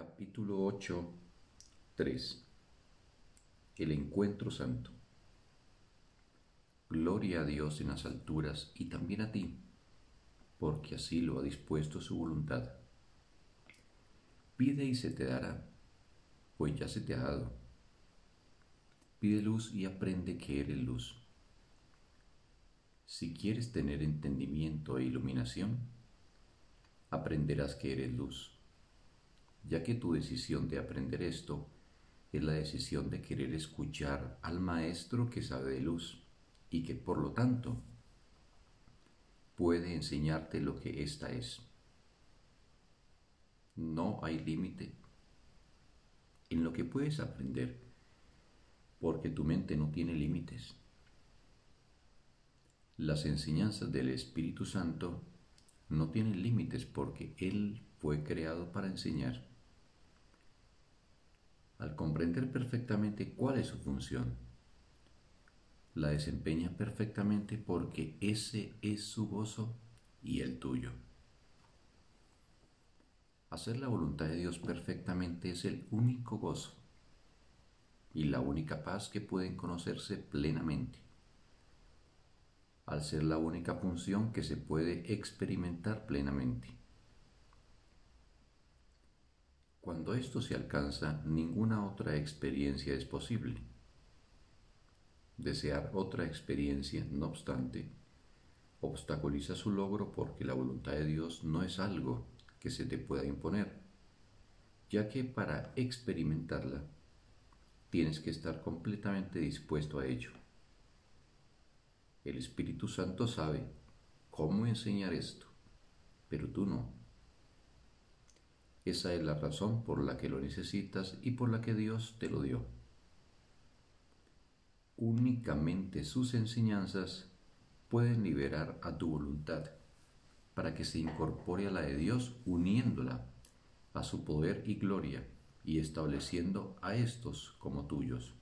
Capítulo 8, 3 El encuentro santo. Gloria a Dios en las alturas y también a ti, porque así lo ha dispuesto su voluntad. Pide y se te dará, pues ya se te ha dado. Pide luz y aprende que eres luz. Si quieres tener entendimiento e iluminación, aprenderás que eres luz, ya que tu decisión de aprender esto es la decisión de querer escuchar al Maestro que sabe de luz y que por lo tanto puede enseñarte lo que ésta es. No hay límite en lo que puedes aprender, porque tu mente no tiene límites. Las enseñanzas del Espíritu Santo no tienen límites porque Él fue creado para enseñar. Al comprender perfectamente cuál es su función, la desempeña perfectamente porque ese es su gozo y el tuyo. Hacer la voluntad de Dios perfectamente es el único gozo y la única paz que pueden conocerse plenamente al ser la única función que se puede experimentar plenamente. Cuando esto se alcanza, ninguna otra experiencia es posible. Desear otra experiencia, no obstante, obstaculiza su logro porque la voluntad de Dios no es algo que se te pueda imponer, ya que para experimentarla tienes que estar completamente dispuesto a ello. El Espíritu Santo sabe cómo enseñar esto, pero tú no. Esa es la razón por la que lo necesitas y por la que Dios te lo dio. Únicamente sus enseñanzas pueden liberar a tu voluntad para que se incorpore a la de Dios uniéndola a su poder y gloria y estableciendo a estos como tuyos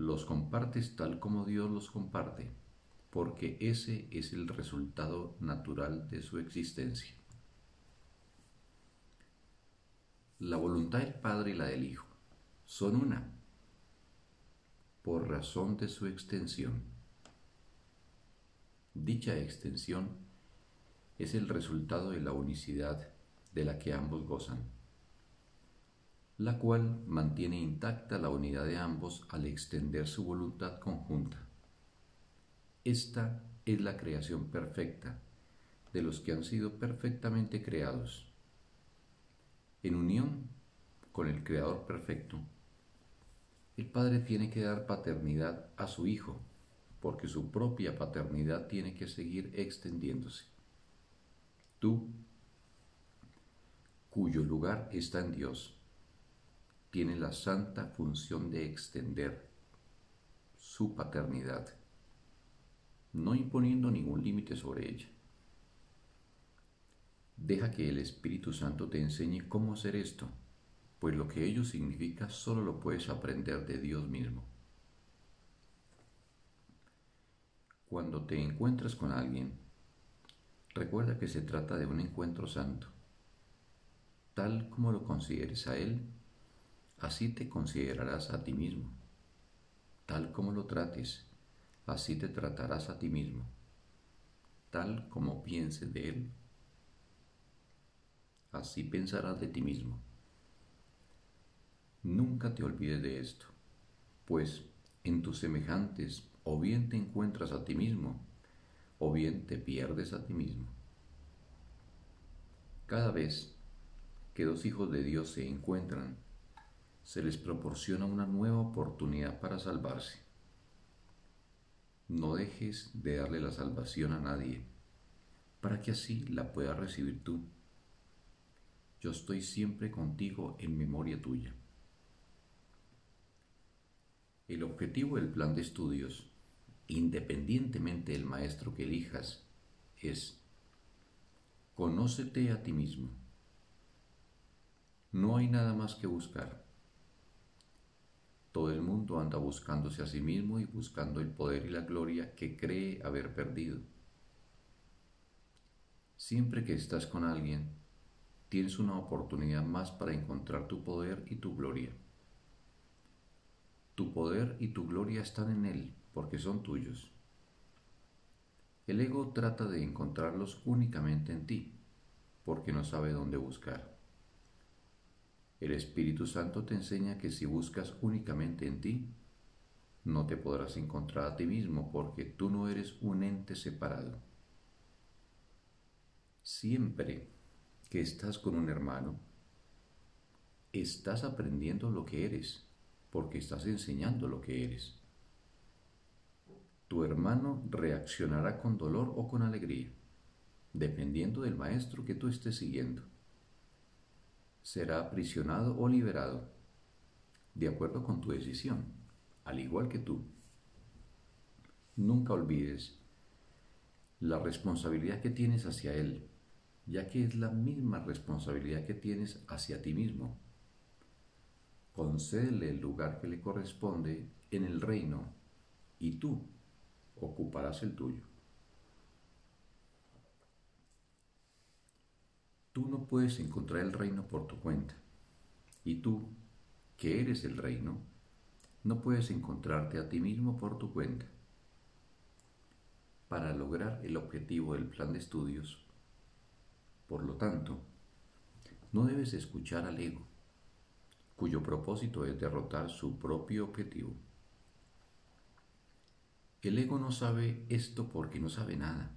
los compartes tal como Dios los comparte, porque ese es el resultado natural de su existencia. La voluntad del Padre y la del Hijo son una, por razón de su extensión. Dicha extensión es el resultado de la unicidad de la que ambos gozan la cual mantiene intacta la unidad de ambos al extender su voluntad conjunta. Esta es la creación perfecta de los que han sido perfectamente creados. En unión con el Creador perfecto, el Padre tiene que dar paternidad a su Hijo, porque su propia paternidad tiene que seguir extendiéndose. Tú, cuyo lugar está en Dios, tiene la santa función de extender su paternidad, no imponiendo ningún límite sobre ella. Deja que el Espíritu Santo te enseñe cómo hacer esto, pues lo que ello significa solo lo puedes aprender de Dios mismo. Cuando te encuentras con alguien, recuerda que se trata de un encuentro santo, tal como lo consideres a Él así te considerarás a ti mismo. Tal como lo trates, así te tratarás a ti mismo. Tal como pienses de él, así pensarás de ti mismo. Nunca te olvides de esto, pues en tus semejantes o bien te encuentras a ti mismo, o bien te pierdes a ti mismo. Cada vez que dos hijos de Dios se encuentran, se les proporciona una nueva oportunidad para salvarse. No dejes de darle la salvación a nadie, para que así la puedas recibir tú. Yo estoy siempre contigo en memoria tuya. El objetivo del plan de estudios, independientemente del maestro que elijas, es conócete a ti mismo. No hay nada más que buscar. Todo el mundo anda buscándose a sí mismo y buscando el poder y la gloria que cree haber perdido. Siempre que estás con alguien, tienes una oportunidad más para encontrar tu poder y tu gloria. Tu poder y tu gloria están en Él porque son tuyos. El ego trata de encontrarlos únicamente en ti porque no sabe dónde buscar. El Espíritu Santo te enseña que si buscas únicamente en ti, no te podrás encontrar a ti mismo porque tú no eres un ente separado. Siempre que estás con un hermano, estás aprendiendo lo que eres porque estás enseñando lo que eres. Tu hermano reaccionará con dolor o con alegría, dependiendo del maestro que tú estés siguiendo será aprisionado o liberado, de acuerdo con tu decisión, al igual que tú. Nunca olvides la responsabilidad que tienes hacia Él, ya que es la misma responsabilidad que tienes hacia ti mismo. Concédele el lugar que le corresponde en el reino y tú ocuparás el tuyo. Tú no puedes encontrar el reino por tu cuenta. Y tú, que eres el reino, no puedes encontrarte a ti mismo por tu cuenta. Para lograr el objetivo del plan de estudios, por lo tanto, no debes escuchar al ego, cuyo propósito es derrotar su propio objetivo. El ego no sabe esto porque no sabe nada,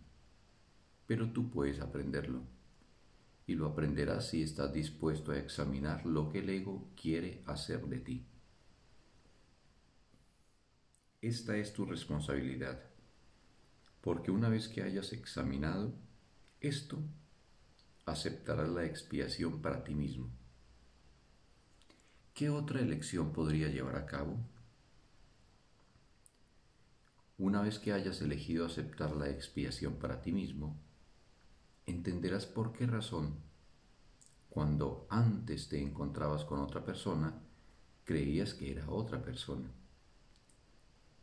pero tú puedes aprenderlo y lo aprenderás si estás dispuesto a examinar lo que el ego quiere hacer de ti. Esta es tu responsabilidad, porque una vez que hayas examinado esto, aceptarás la expiación para ti mismo. ¿Qué otra elección podría llevar a cabo? Una vez que hayas elegido aceptar la expiación para ti mismo, entenderás por qué razón, cuando antes te encontrabas con otra persona, creías que era otra persona.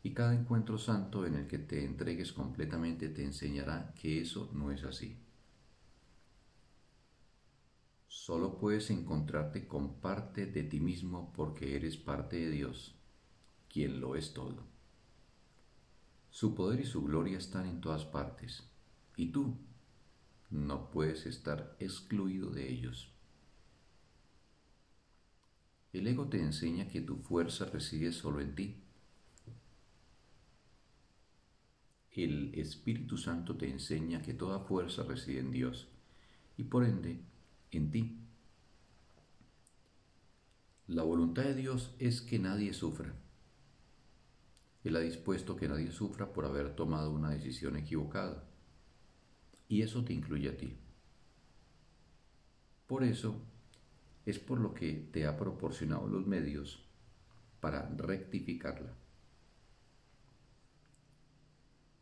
Y cada encuentro santo en el que te entregues completamente te enseñará que eso no es así. Solo puedes encontrarte con parte de ti mismo porque eres parte de Dios, quien lo es todo. Su poder y su gloria están en todas partes, y tú no puedes estar excluido de ellos. El ego te enseña que tu fuerza reside solo en ti. El Espíritu Santo te enseña que toda fuerza reside en Dios y por ende en ti. La voluntad de Dios es que nadie sufra. Él ha dispuesto que nadie sufra por haber tomado una decisión equivocada y eso te incluye a ti. Por eso es por lo que te ha proporcionado los medios para rectificarla.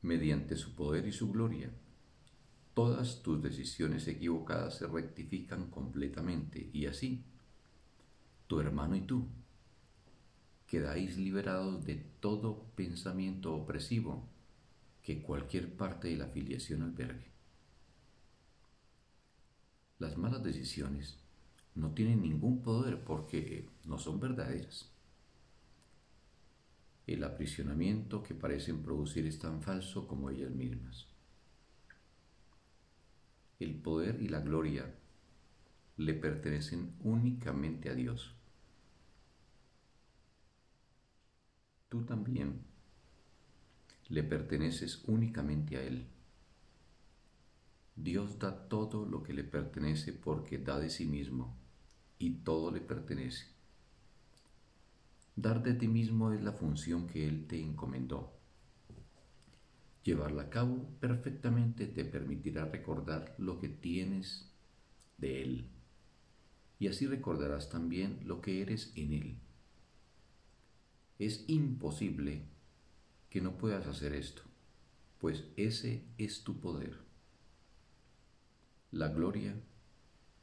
Mediante su poder y su gloria, todas tus decisiones equivocadas se rectifican completamente y así, tu hermano y tú quedáis liberados de todo pensamiento opresivo que cualquier parte de la filiación albergue. Las malas decisiones no tienen ningún poder porque no son verdaderas. El aprisionamiento que parecen producir es tan falso como ellas mismas. El poder y la gloria le pertenecen únicamente a Dios. Tú también le perteneces únicamente a Él. Dios da todo lo que le pertenece porque da de sí mismo y todo le pertenece. Dar de ti mismo es la función que Él te encomendó. Llevarla a cabo perfectamente te permitirá recordar lo que tienes de Él y así recordarás también lo que eres en Él. Es imposible que no puedas hacer esto, pues ese es tu poder. La gloria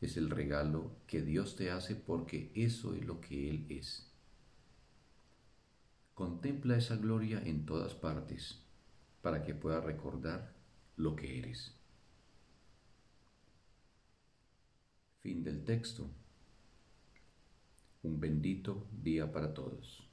es el regalo que Dios te hace porque eso es lo que Él es. Contempla esa gloria en todas partes para que puedas recordar lo que eres. Fin del texto. Un bendito día para todos.